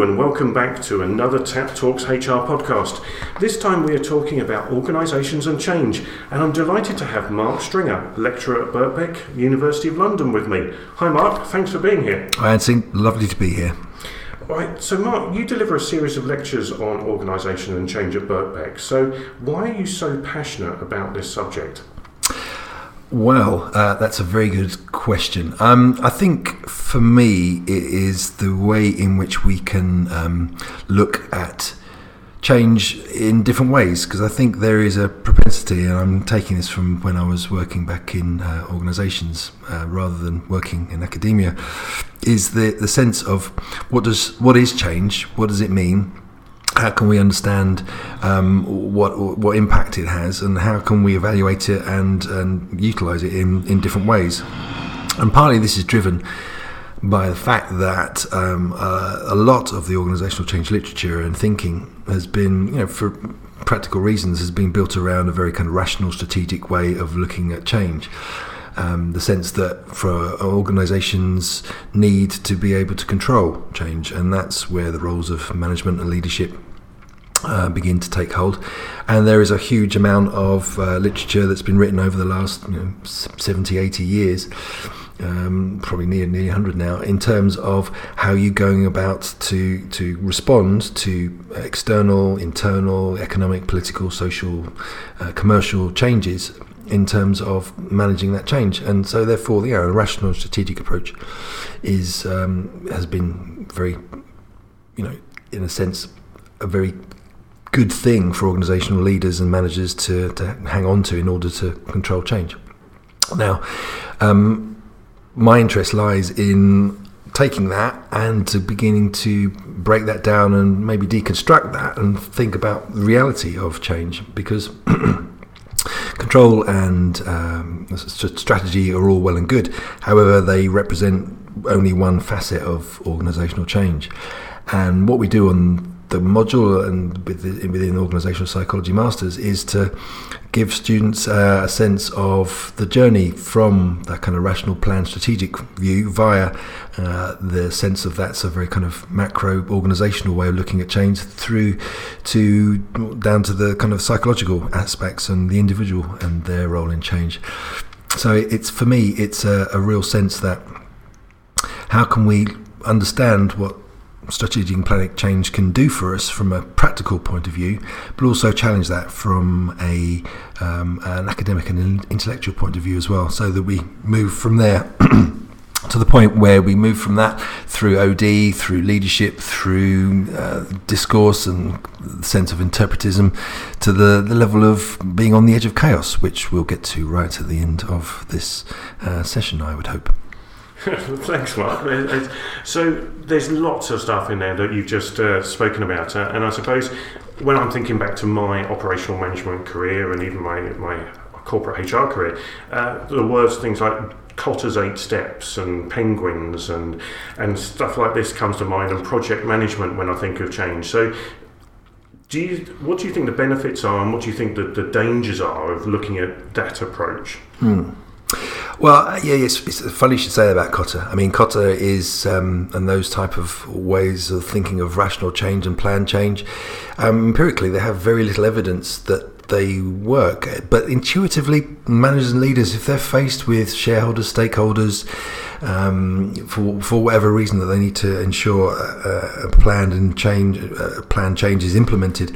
Hello, and welcome back to another Tap Talks HR podcast. This time we are talking about organisations and change, and I'm delighted to have Mark Stringer, lecturer at Birkbeck, University of London, with me. Hi, Mark, thanks for being here. Hi, Anthony, lovely to be here. Right, so Mark, you deliver a series of lectures on organisation and change at Birkbeck. So, why are you so passionate about this subject? Well, uh, that's a very good question. Um, I think for me, it is the way in which we can um, look at change in different ways because I think there is a propensity, and I'm taking this from when I was working back in uh, organisations uh, rather than working in academia, is the the sense of what does what is change? What does it mean? How can we understand um, what what impact it has, and how can we evaluate it and and utilize it in in different ways? And partly this is driven by the fact that um, uh, a lot of the organizational change literature and thinking has been, you know, for practical reasons, has been built around a very kind of rational, strategic way of looking at change. Um, the sense that for organizations need to be able to control change, and that's where the roles of management and leadership uh, begin to take hold. And there is a huge amount of uh, literature that's been written over the last you know, 70, 80 years, um, probably near nearly 100 now, in terms of how you're going about to, to respond to external, internal, economic, political, social, uh, commercial changes in terms of managing that change. And so, therefore, know, a rational strategic approach is um, has been very, you know, in a sense, a very good thing for organizational leaders and managers to, to hang on to in order to control change. Now, um, my interest lies in taking that and to beginning to break that down and maybe deconstruct that and think about the reality of change because control and um, strategy are all well and good. However, they represent only one facet of organizational change. And what we do on the module and within, within organizational psychology masters is to give students uh, a sense of the journey from that kind of rational plan strategic view via uh, the sense of that's a very kind of macro organizational way of looking at change through to down to the kind of psychological aspects and the individual and their role in change. So it's for me it's a, a real sense that how can we understand what strategic and planning change can do for us from a practical point of view, but also challenge that from a um, an academic and intellectual point of view as well, so that we move from there. to the point where we move from that through OD, through leadership, through uh, discourse and the sense of interpretism, to the, the level of being on the edge of chaos, which we'll get to right at the end of this uh, session, I would hope. Thanks, Mark. So there's lots of stuff in there that you've just uh, spoken about, uh, and I suppose when I'm thinking back to my operational management career and even my my corporate HR career, uh, the words things like Kotter's eight steps and penguins and and stuff like this comes to mind, and project management when I think of change. So. Do you, what do you think the benefits are, and what do you think the, the dangers are of looking at that approach? Hmm. Well, uh, yeah, it's, it's funny you should say about Kotter. I mean, Kotter is, um, and those type of ways of thinking of rational change and plan change, um, empirically, they have very little evidence that they work. But intuitively, managers and leaders, if they're faced with shareholders, stakeholders, um, for for whatever reason that they need to ensure a, a planned and change, a plan change is implemented,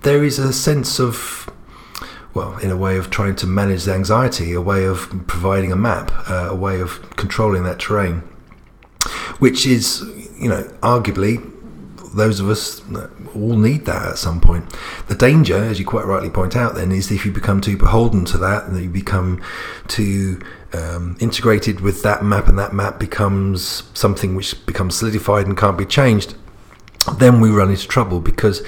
there is a sense of well, in a way of trying to manage the anxiety, a way of providing a map, uh, a way of controlling that terrain, which is, you know, arguably those of us all need that at some point. The danger, as you quite rightly point out, then, is if you become too beholden to that, and you become too um, integrated with that map, and that map becomes something which becomes solidified and can't be changed. Then we run into trouble because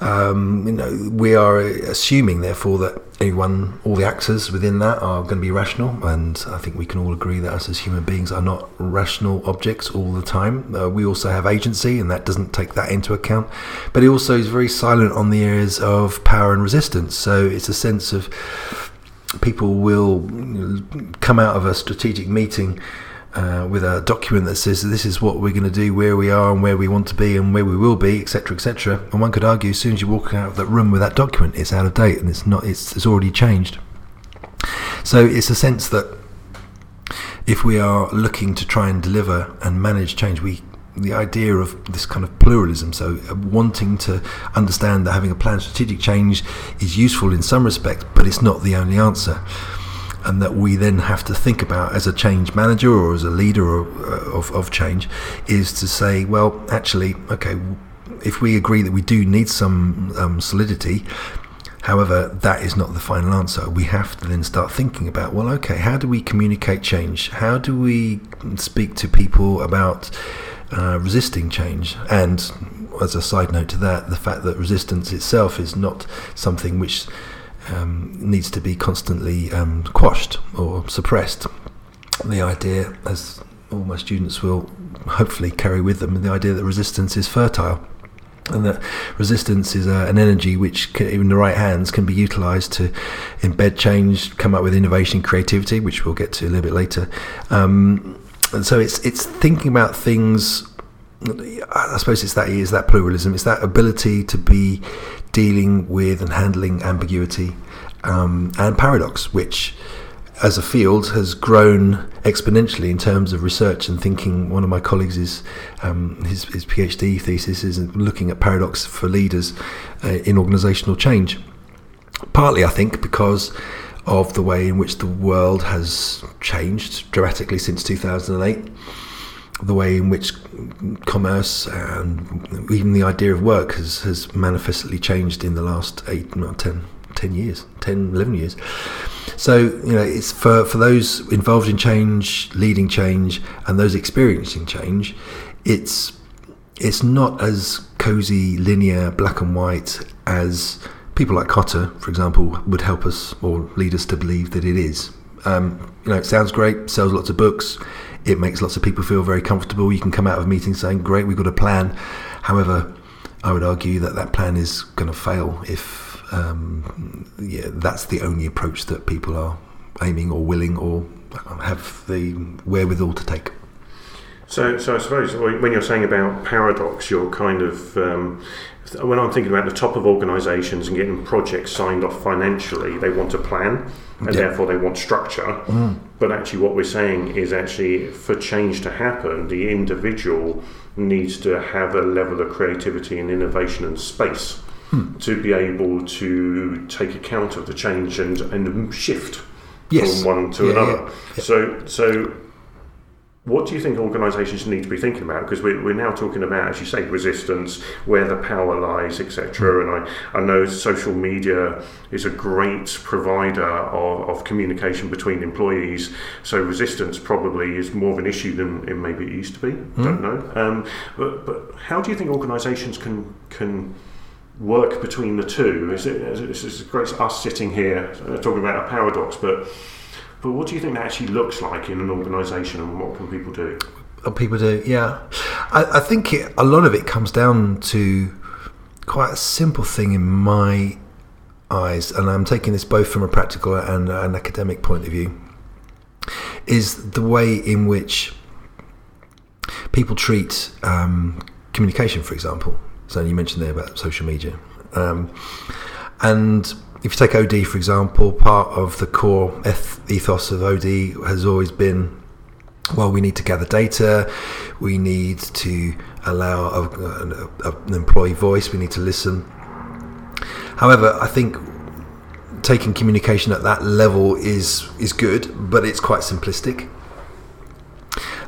um, you know, we are assuming, therefore, that anyone, all the actors within that are going to be rational, and I think we can all agree that us as human beings are not rational objects all the time. Uh, we also have agency, and that doesn't take that into account. But it also is very silent on the areas of power and resistance. So it's a sense of people will come out of a strategic meeting uh, with a document that says this is what we're going to do, where we are, and where we want to be, and where we will be, etc., etc. And one could argue, as soon as you walk out of that room with that document, it's out of date and it's not. It's, it's already changed. So it's a sense that if we are looking to try and deliver and manage change, we the idea of this kind of pluralism, so uh, wanting to understand that having a plan strategic change is useful in some respects, but it's not the only answer and that we then have to think about as a change manager or as a leader of, uh, of, of change is to say, well, actually, okay, if we agree that we do need some um, solidity, However, that is not the final answer. We have to then start thinking about well, okay, how do we communicate change? How do we speak to people about uh, resisting change? And as a side note to that, the fact that resistance itself is not something which um, needs to be constantly um, quashed or suppressed. The idea, as all my students will hopefully carry with them, the idea that resistance is fertile and that resistance is uh, an energy which, can, in the right hands, can be utilized to embed change, come up with innovation, creativity, which we'll get to a little bit later. Um, and so it's it's thinking about things. I suppose it's that is that pluralism. It's that ability to be dealing with and handling ambiguity um, and paradox, which as a field has grown exponentially in terms of research and thinking. One of my colleagues is um, his, his, PhD thesis is looking at paradox for leaders uh, in organisational change. Partly, I think, because of the way in which the world has changed dramatically since 2008 the way in which commerce and even the idea of work has, has manifestly changed in the last eight, no, 10, 10 years, 10, 11 years. So, you know, it's for, for those involved in change, leading change, and those experiencing change, it's it's not as cozy, linear, black and white as people like Kotter, for example, would help us or lead us to believe that it is. Um, you know, it sounds great, sells lots of books, it makes lots of people feel very comfortable. You can come out of a meeting saying, "Great, we've got a plan." However, I would argue that that plan is going to fail if um, yeah, that's the only approach that people are aiming or willing or have the wherewithal to take. So, so I suppose when you're saying about paradox, you're kind of um, when I'm thinking about the top of organisations and getting projects signed off financially, they want a plan and yeah. therefore they want structure. Mm. But actually, what we're saying is actually for change to happen, the individual needs to have a level of creativity and innovation and space mm. to be able to take account of the change and, and shift yes. from one to yeah, another. Yeah. So, so what do you think organisations need to be thinking about? Because we're, we're now talking about, as you say, resistance, where the power lies, etc. And I, I know social media is a great provider of, of communication between employees. So resistance probably is more of an issue than it maybe it used to be. Mm. Don't know. Um, but, but how do you think organisations can can work between the two? Is it, is it, is it great us sitting here uh, talking about a paradox, but but what do you think that actually looks like in an organisation, and what can people do? People do, yeah. I, I think it, a lot of it comes down to quite a simple thing in my eyes, and I'm taking this both from a practical and an academic point of view, is the way in which people treat um, communication, for example. So you mentioned there about social media, um, and if you take OD for example, part of the core ethos of OD has always been well, we need to gather data, we need to allow a, a, a, an employee voice, we need to listen. However, I think taking communication at that level is is good, but it's quite simplistic.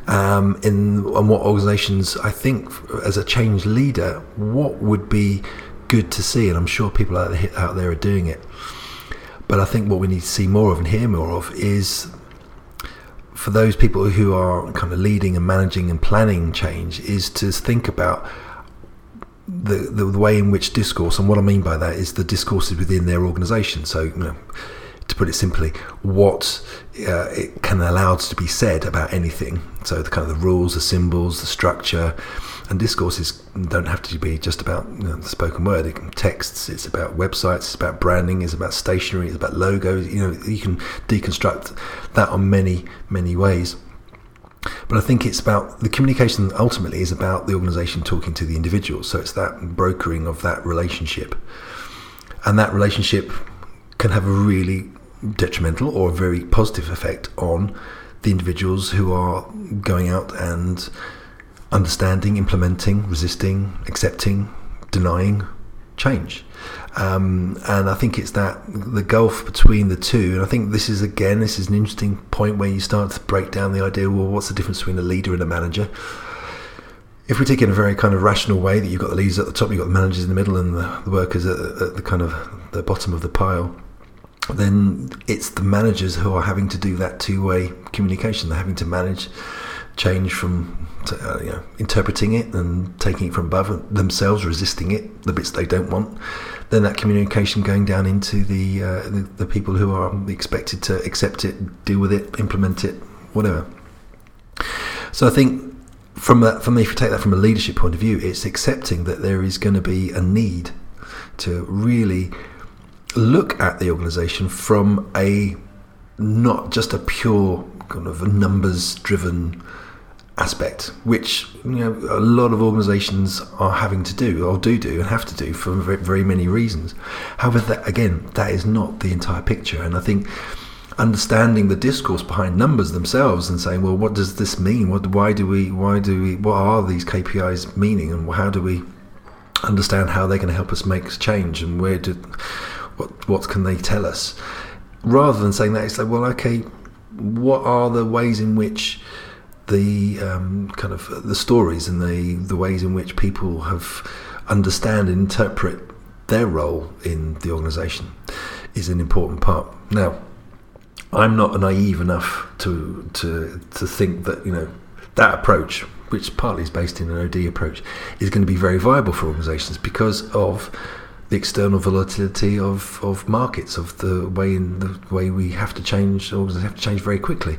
Um, in what organisations, I think, as a change leader, what would be good to see, and I'm sure people out there are doing it. But I think what we need to see more of and hear more of is for those people who are kind of leading and managing and planning change is to think about the, the, the way in which discourse, and what I mean by that is the discourses within their organisation. So, you know, to put it simply, what uh, it can allow to be said about anything. So, the kind of the rules, the symbols, the structure, and discourses don't have to be just about you know, the spoken word. It can texts. It's about websites. It's about branding. It's about stationery. It's about logos. You know, you can deconstruct that on many many ways. But I think it's about the communication ultimately is about the organisation talking to the individual. So it's that brokering of that relationship. And that relationship can have a really detrimental or a very positive effect on the individuals who are going out and understanding, implementing, resisting, accepting, denying change. Um, and I think it's that the gulf between the two. And I think this is again, this is an interesting point where you start to break down the idea. Well, what's the difference between a leader and a manager? If we take it in a very kind of rational way, that you've got the leaders at the top, you've got the managers in the middle, and the, the workers at, at the kind of the bottom of the pile then it's the managers who are having to do that two-way communication. They're having to manage change from uh, you know, interpreting it and taking it from above themselves, resisting it, the bits they don't want. Then that communication going down into the, uh, the, the people who are expected to accept it, deal with it, implement it, whatever. So I think from that, from if you take that from a leadership point of view, it's accepting that there is going to be a need to really look at the organisation from a not just a pure kind of numbers driven aspect, which you know a lot of organisations are having to do or do do and have to do for very, very many reasons. However, that, again, that is not the entire picture, and I think understanding the discourse behind numbers themselves and saying, well, what does this mean? What, why do we? Why do we? What are these KPIs meaning, and how do we understand how they're going to help us make change, and where do what what can they tell us? Rather than saying that, it's like, well, okay, what are the ways in which the um, kind of the stories and the the ways in which people have understand and interpret their role in the organisation is an important part. Now, I'm not naive enough to to to think that you know that approach, which partly is based in an OD approach, is going to be very viable for organisations because of the external volatility of, of markets, of the way in the way we have to change, organizations have to change very quickly.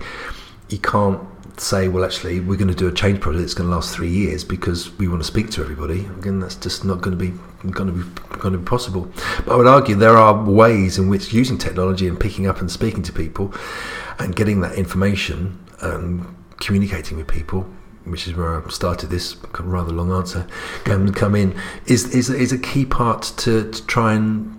You can't say, well, actually, we're going to do a change project that's going to last three years because we want to speak to everybody. Again, that's just not going to be going to be going to be possible. But I would argue there are ways in which using technology and picking up and speaking to people and getting that information and communicating with people which is where I started this rather long answer, come come in is is is a key part to, to try and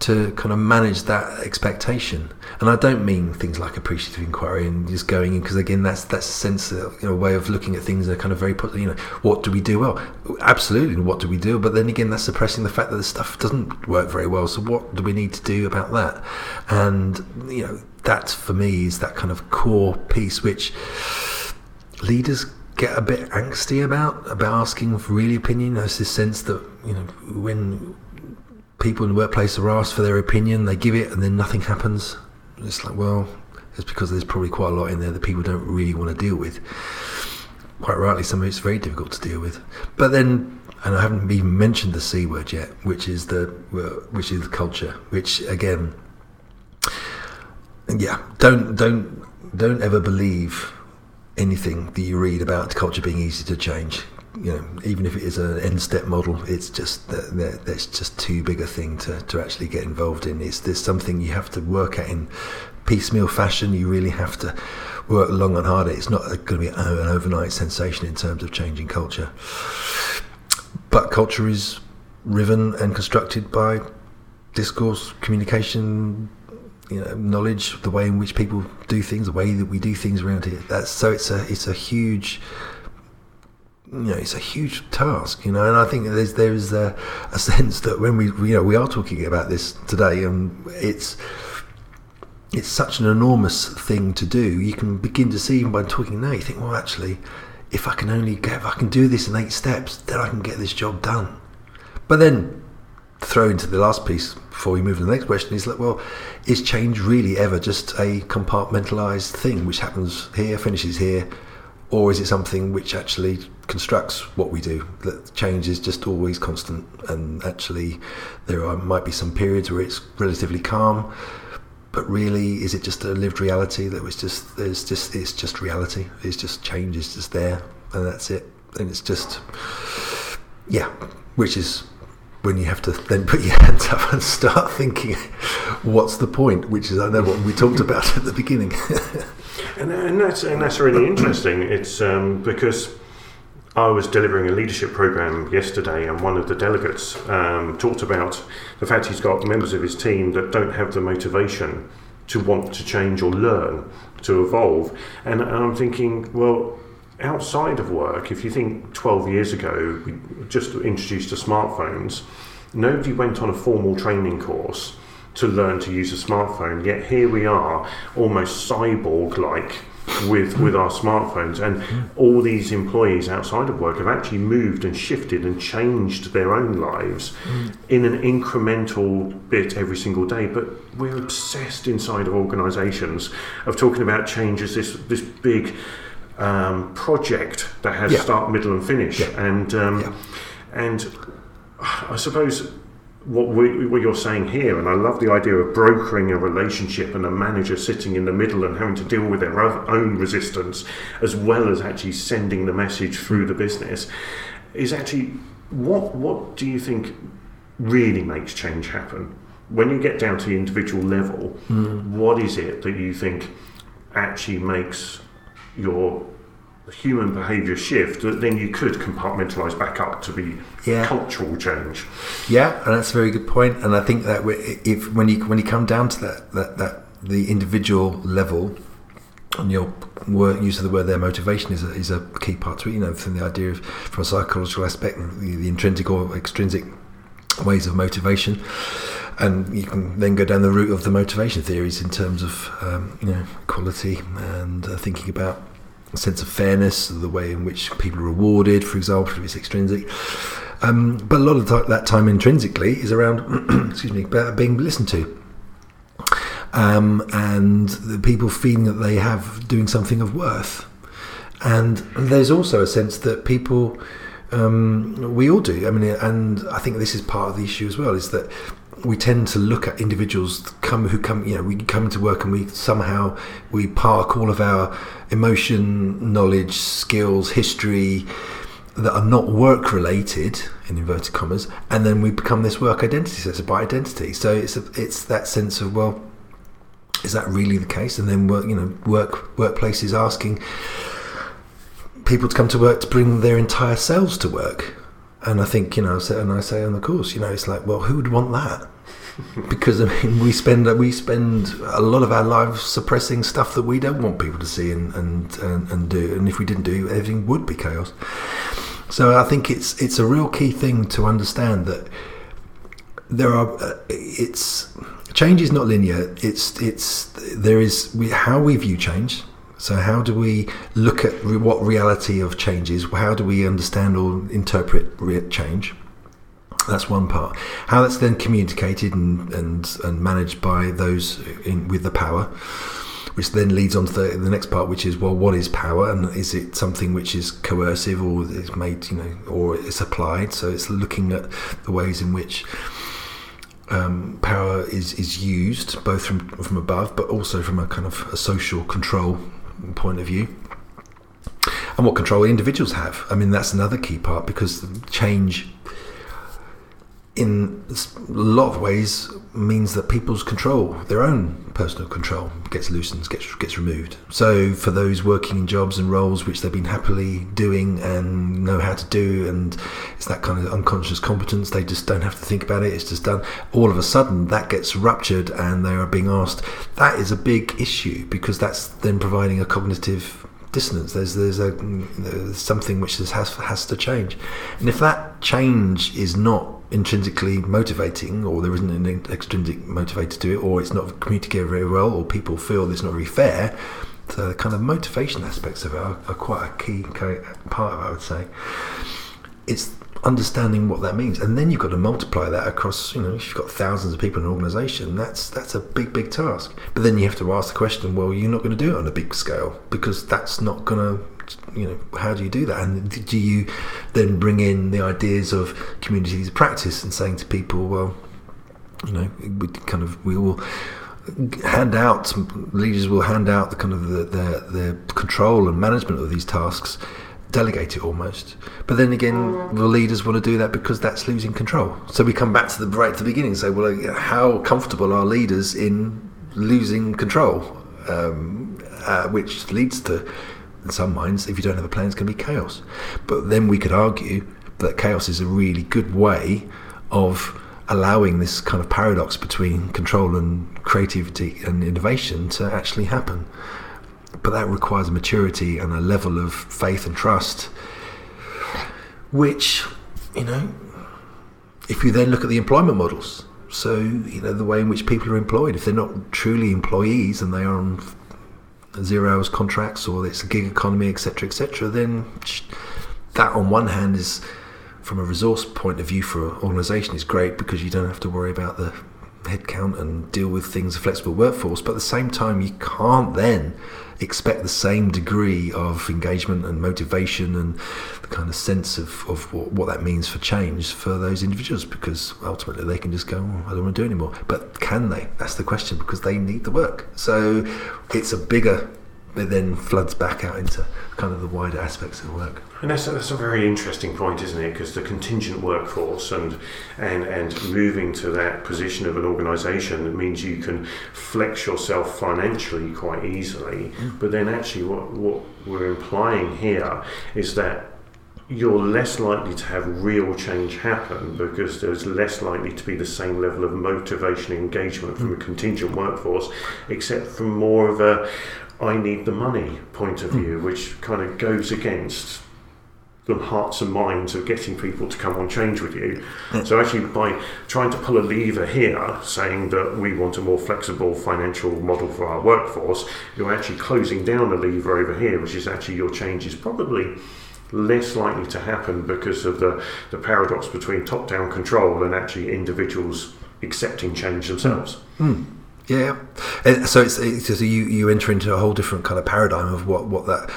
to kind of manage that expectation. And I don't mean things like appreciative inquiry and just going in because again that's that's a sense of, you know way of looking at things that are kind of very you know what do we do well absolutely what do we do but then again that's suppressing the fact that the stuff doesn't work very well so what do we need to do about that and you know that for me is that kind of core piece which leaders get a bit angsty about about asking for really opinion. There's this sense that you know when people in the workplace are asked for their opinion, they give it, and then nothing happens. It's like, well, it's because there's probably quite a lot in there that people don't really want to deal with. Quite rightly, some of it's very difficult to deal with. But then, and I haven't even mentioned the c word yet, which is the which is the culture, which again, yeah, don't don't don't ever believe anything that you read about culture being easy to change. You know, even if it is an end step model, it's just that that's just too big a thing to, to actually get involved in. It's there's something you have to work at in piecemeal fashion. You really have to work long and hard. It's not going to be an overnight sensation in terms of changing culture. But culture is riven and constructed by discourse, communication, you know knowledge, the way in which people do things, the way that we do things around here. That's so it's a it's a huge you know it's a huge task you know and I think there's there's a, a sense that when we you know we are talking about this today and it's it's such an enormous thing to do. You can begin to see even by talking now you think well actually if I can only get if I can do this in eight steps then I can get this job done. But then throw into the last piece before we move to the next question is like, well, is change really ever just a compartmentalized thing which happens here, finishes here, or is it something which actually constructs what we do? That change is just always constant, and actually, there are, might be some periods where it's relatively calm, but really, is it just a lived reality that was just there's just it's just reality? It's just change is just there, and that's it, and it's just yeah, which is when you have to then put your hands up and start thinking, what's the point? Which is, I know what we talked about at the beginning. and, and, that's, and that's really interesting. It's um, because I was delivering a leadership program yesterday, and one of the delegates um, talked about the fact he's got members of his team that don't have the motivation to want to change or learn, to evolve. And, and I'm thinking, well, outside of work, if you think 12 years ago, we just introduced to smartphones, nobody went on a formal training course to learn to use a smartphone, yet here we are, almost cyborg like. With, with our smartphones, and all these employees outside of work have actually moved and shifted and changed their own lives in an incremental bit every single day. But we're obsessed inside of organisations of talking about change as this this big um, project that has Yeah. start, middle, and finish. Yeah. And um, Yeah. and I suppose what, we, what you're saying here, and I love the idea of brokering a relationship and a manager sitting in the middle and having to deal with their own resistance, as well as actually sending the message through the business, is actually what what do you think really makes change happen? When you get down to the individual level, hmm. what is it that you think actually makes your human behaviour shift that then you could compartmentalise back up to be Yeah. cultural change? Yeah, and that's a very good point. And I think that if when you when you come down to that that, that the individual level, and your word, use of the word there, motivation is a, is a key part to it. You know, from the idea of from a psychological aspect, the, the intrinsic or extrinsic ways of motivation, and you can then go down the route of the motivation theories in terms of um, you know quality and uh, thinking about sense of fairness, the way in which people are rewarded, for example, if it's extrinsic. Um, but a lot of that time intrinsically is around, excuse me, being listened to. Um, and the people feeling that they have doing something of worth. And there's also a sense that people, um, we all do. I mean, and I think this is part of the issue as well, is that we tend to look at individuals come who come, you know, we come to work and we somehow we park all of our emotion, knowledge, skills, history that are not work related in inverted commas, and then we become this work identity. So it's about identity. So it's a, it's that sense of well, is that really the case? And then work, you know, work workplaces asking people to come to work to bring their entire selves to work. And I think you know, and I say on the course, you know, it's like, well, who would want that? because I mean, we spend we spend a lot of our lives suppressing stuff that we don't want people to see and and, and, and do. And if we didn't do, everything would be chaos. So I think it's it's a real key thing to understand that there are uh, it's change is not linear. It's it's there is we, how we view change. So how do we look at re, what reality of change is? How do we understand or interpret re- change? That's one part. How that's then communicated and, and, and managed by those in, with the power, which then leads on to the, the next part, which is well, what is power, and is it something which is coercive or is made, you know, or it's applied? So it's looking at the ways in which um, power is, is used, both from from above, but also from a kind of a social control point of view and what control individuals have. I mean, that's another key part because change in a lot of ways means that people's control, their own personal control, gets loosened, gets gets removed. So for those working in jobs and roles which they've been happily doing and know how to do, and it's that kind of unconscious competence, they just don't have to think about it. It's just done. All of a sudden, that gets ruptured, and they are being asked. That is a big issue because that's then providing a cognitive dissonance. There's there's a there's something which has has to change, and if that change is not intrinsically motivating, or there isn't an extrinsic motivator to it, or it's not communicated very well, or people feel it's not very fair. So the kind of motivation aspects of it are, are quite a key part of it, I would say. It's understanding what that means, and then you've got to multiply that across. You know, if you've got thousands of people in an organisation, that's that's a big, big task. But then you have to ask the question: Well, you're not going to do it on a big scale because that's not going to. You know, how do you do that? And do you then bring in the ideas of communities of practice and saying to people, well, you know, we kind of we will hand out leaders will hand out the kind of the, the, the control and management of these tasks delegate it almost. But then again, the leaders want to do that because that's losing control. So we come back to the right at the beginning and say, well, how comfortable are leaders in losing control? Um, uh, which leads to, in some minds, if you don't have a plan, it's going to be chaos. But then we could argue that chaos is a really good way of allowing this kind of paradox between control and creativity and innovation to actually happen. But that requires maturity and a level of faith and trust, which, you know, if you then look at the employment models, so you know the way in which people are employed, if they're not truly employees and they are on zero hours contracts or it's a gig economy, etc., etc., then that on one hand is from a resource point of view for an organisation is great because you don't have to worry about the headcount and deal with things a flexible workforce. But at the same time, you can't then expect the same degree of engagement and motivation and the kind of sense of, of what, what that means for change for those individuals because ultimately they can just go, oh, I don't want to do anymore. But can they? That's the question because they need the work. So it's a bigger it then floods back out into kind of the wider aspects of work. And that's, that's a very interesting point, isn't it? Because the contingent workforce and, and and moving to that position of an organisation means you can flex yourself financially quite easily. Mm. But then actually, what what we're implying here is that you're less likely to have real change happen because there's less likely to be the same level of motivation and engagement from a mm. contingent workforce, except from more of a I need the money point of view, hmm. which kind of goes against the hearts and minds of getting people to come on change with you. Hmm. So actually, by trying to pull a lever here, saying that we want a more flexible financial model for our workforce, you're actually closing down a lever over here, which is actually your change is probably less likely to happen because of the, the paradox between top-down control and actually individuals accepting change themselves. Mm. Yeah, uh, so it's, it's so you you enter into a whole different kind of paradigm of what what that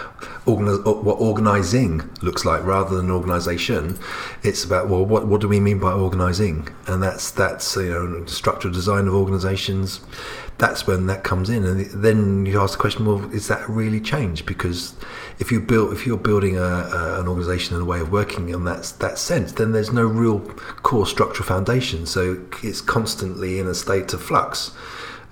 organize, uh, what organizing looks like rather than organization. It's about well, what what do we mean by organizing? And that's that's you know structural design of organizations. That's when that comes in, and then you ask the question: Well, is that really change? Because if you build if you're building a, a, an organization and a way of working in that that sense, then there's no real core structural foundation. So it's constantly in a state of flux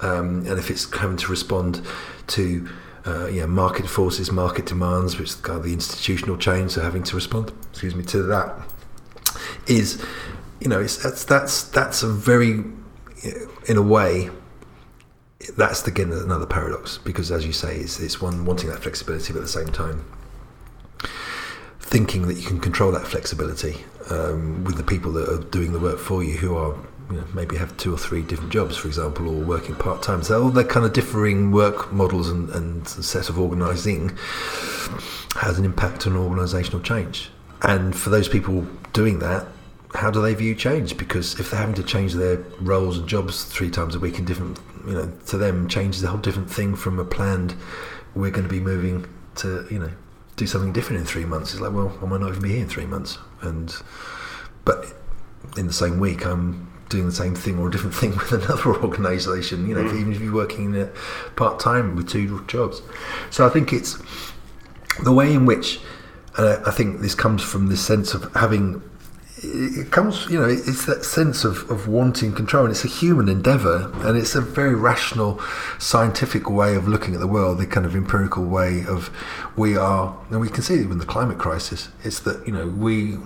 um, and if it's having to respond to uh, market forces, market demands, which kind of the institutional chains so having to respond, excuse me, to that is, you know, it's that's that's that's a very, in a way, that's again another paradox because, as you say, it's, it's one wanting that flexibility, but at the same time, thinking that you can control that flexibility um, with the people that are doing the work for you, who are you know, maybe have two or three different jobs, for example, or working part time. So all that kind of differing work models and, and set of organising has an impact on organisational change. And for those people doing that, how do they view change? Because if they're having to change their roles and jobs three times a week in different, you know, to them, change is a whole different thing from a planned. We're going to be moving to, you know, do something different in three months. It's like, well, I might not even be here in three months, and but in the same week, I'm doing the same thing or a different thing with another organisation. You know, mm. even if you're working part time with two jobs. So I think it's the way in which uh, I think this comes from this sense of having. It comes, you know, it's that sense of, of wanting control, and it's a human endeavour, and it's a very rational, scientific way of looking at the world. The kind of empirical way of we are, and we can see it in the climate crisis. It's that you know we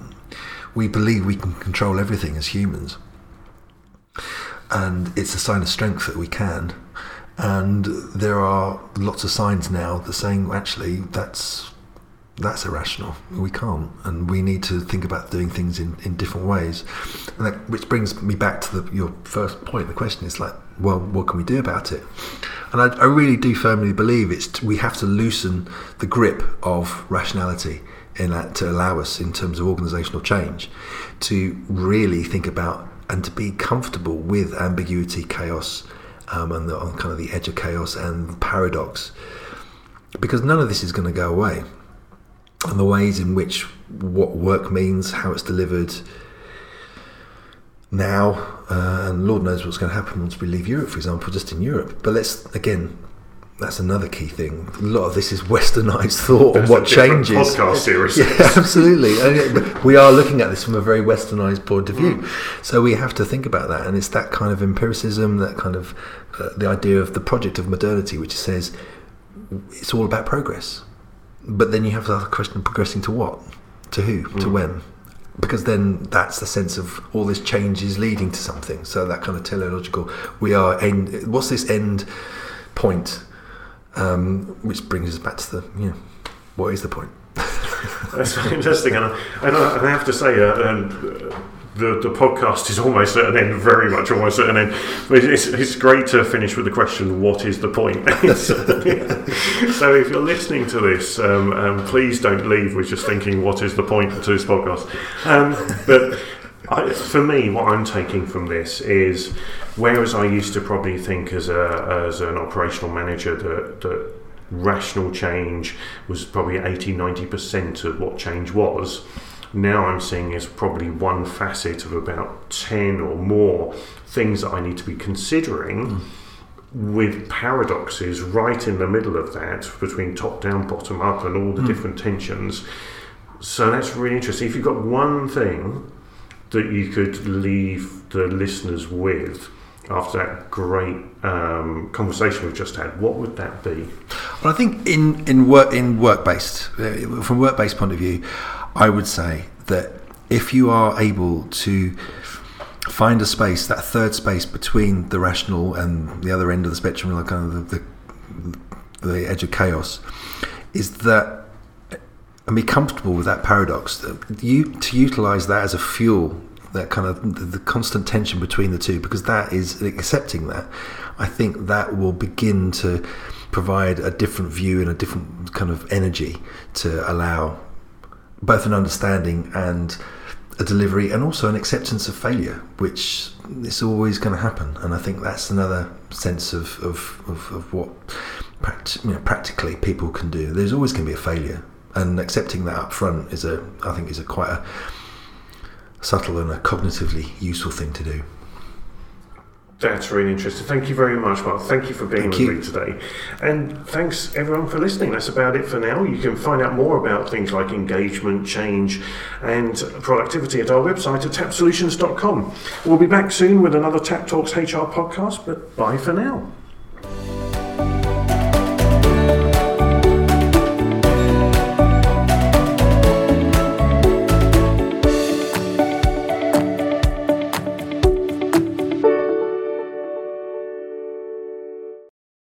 we believe we can control everything as humans, and it's a sign of strength that we can. And there are lots of signs now that saying actually that's that's irrational. We can't, and we need to think about doing things in, in different ways. And that, which brings me back to the, your first point. The question is like, well, what can we do about it? And I, I really do firmly believe it's we have to loosen the grip of rationality in that to allow us, in terms of organisational change, to really think about and to be comfortable with ambiguity, chaos, um, and the, on kind of the edge of chaos and paradox, because none of this is going to go away. And the ways in which what work means, how it's delivered now, uh, and Lord knows what's going to happen once we leave Europe, for example, just in Europe. But let's again that's another key thing. A lot of this is westernized thought That's on what changes. podcast series. Yeah, absolutely. We are looking at this from a very westernized point of view. So we have to think about that. And it's that kind of empiricism, that kind of uh, the idea of the project of modernity, which says it's all about progress. But then you have the other question progressing to what? To who? To when? Because then that's the sense of all this change is leading to something. So that kind of teleological, we are end. What's this end point? Um, which brings us back to the, you know, what is the point? That's interesting, and I, and I, and have to say, uh, um, uh, the the podcast is almost at an end, very much almost at an end. It's, it's great to finish with the question, "What is the point?" so, if you're listening to this, um, um, please don't leave with just thinking, "What is the point to this podcast?" Um, but I, for me, what I'm taking from this is, whereas I used to probably think as a as an operational manager that that rational change was probably 80 90% of what change was. Now i'm seeing is probably one facet of about 10 or more things that i need to be considering hmm. with paradoxes right in the middle of that between top down bottom up and all the hmm. different tensions. So that's really interesting. If you've got one thing that you could leave the listeners with after that great um, conversation we've just had, what would that be? Well, I think in in work in work based uh, from work based point of view, I would say that if you are able to find a space, that third space between the rational and the other end of the spectrum, like kind of the, the, the edge of chaos, is that and be comfortable with that paradox. that You to utilize that as a fuel, that kind of the, the constant tension between the two, because that is accepting that. I think that will begin to provide a different view and a different kind of energy to allow both an understanding and a delivery and also an acceptance of failure, which is always going to happen. And I think that's another sense of, of, of, of what you know, practically people can do. There's always going to be a failure. And accepting that up front is a, I think, is a quite a subtle and a cognitively useful thing to do. That's really interesting. Thank you very much, Mark. Thank you for being Thank with you. me today. And thanks everyone for listening. That's about it for now. You can find out more about things like engagement, change, and productivity at our website at tapsolutions.com. We'll be back soon with another Tap Talks HR podcast, but bye for now.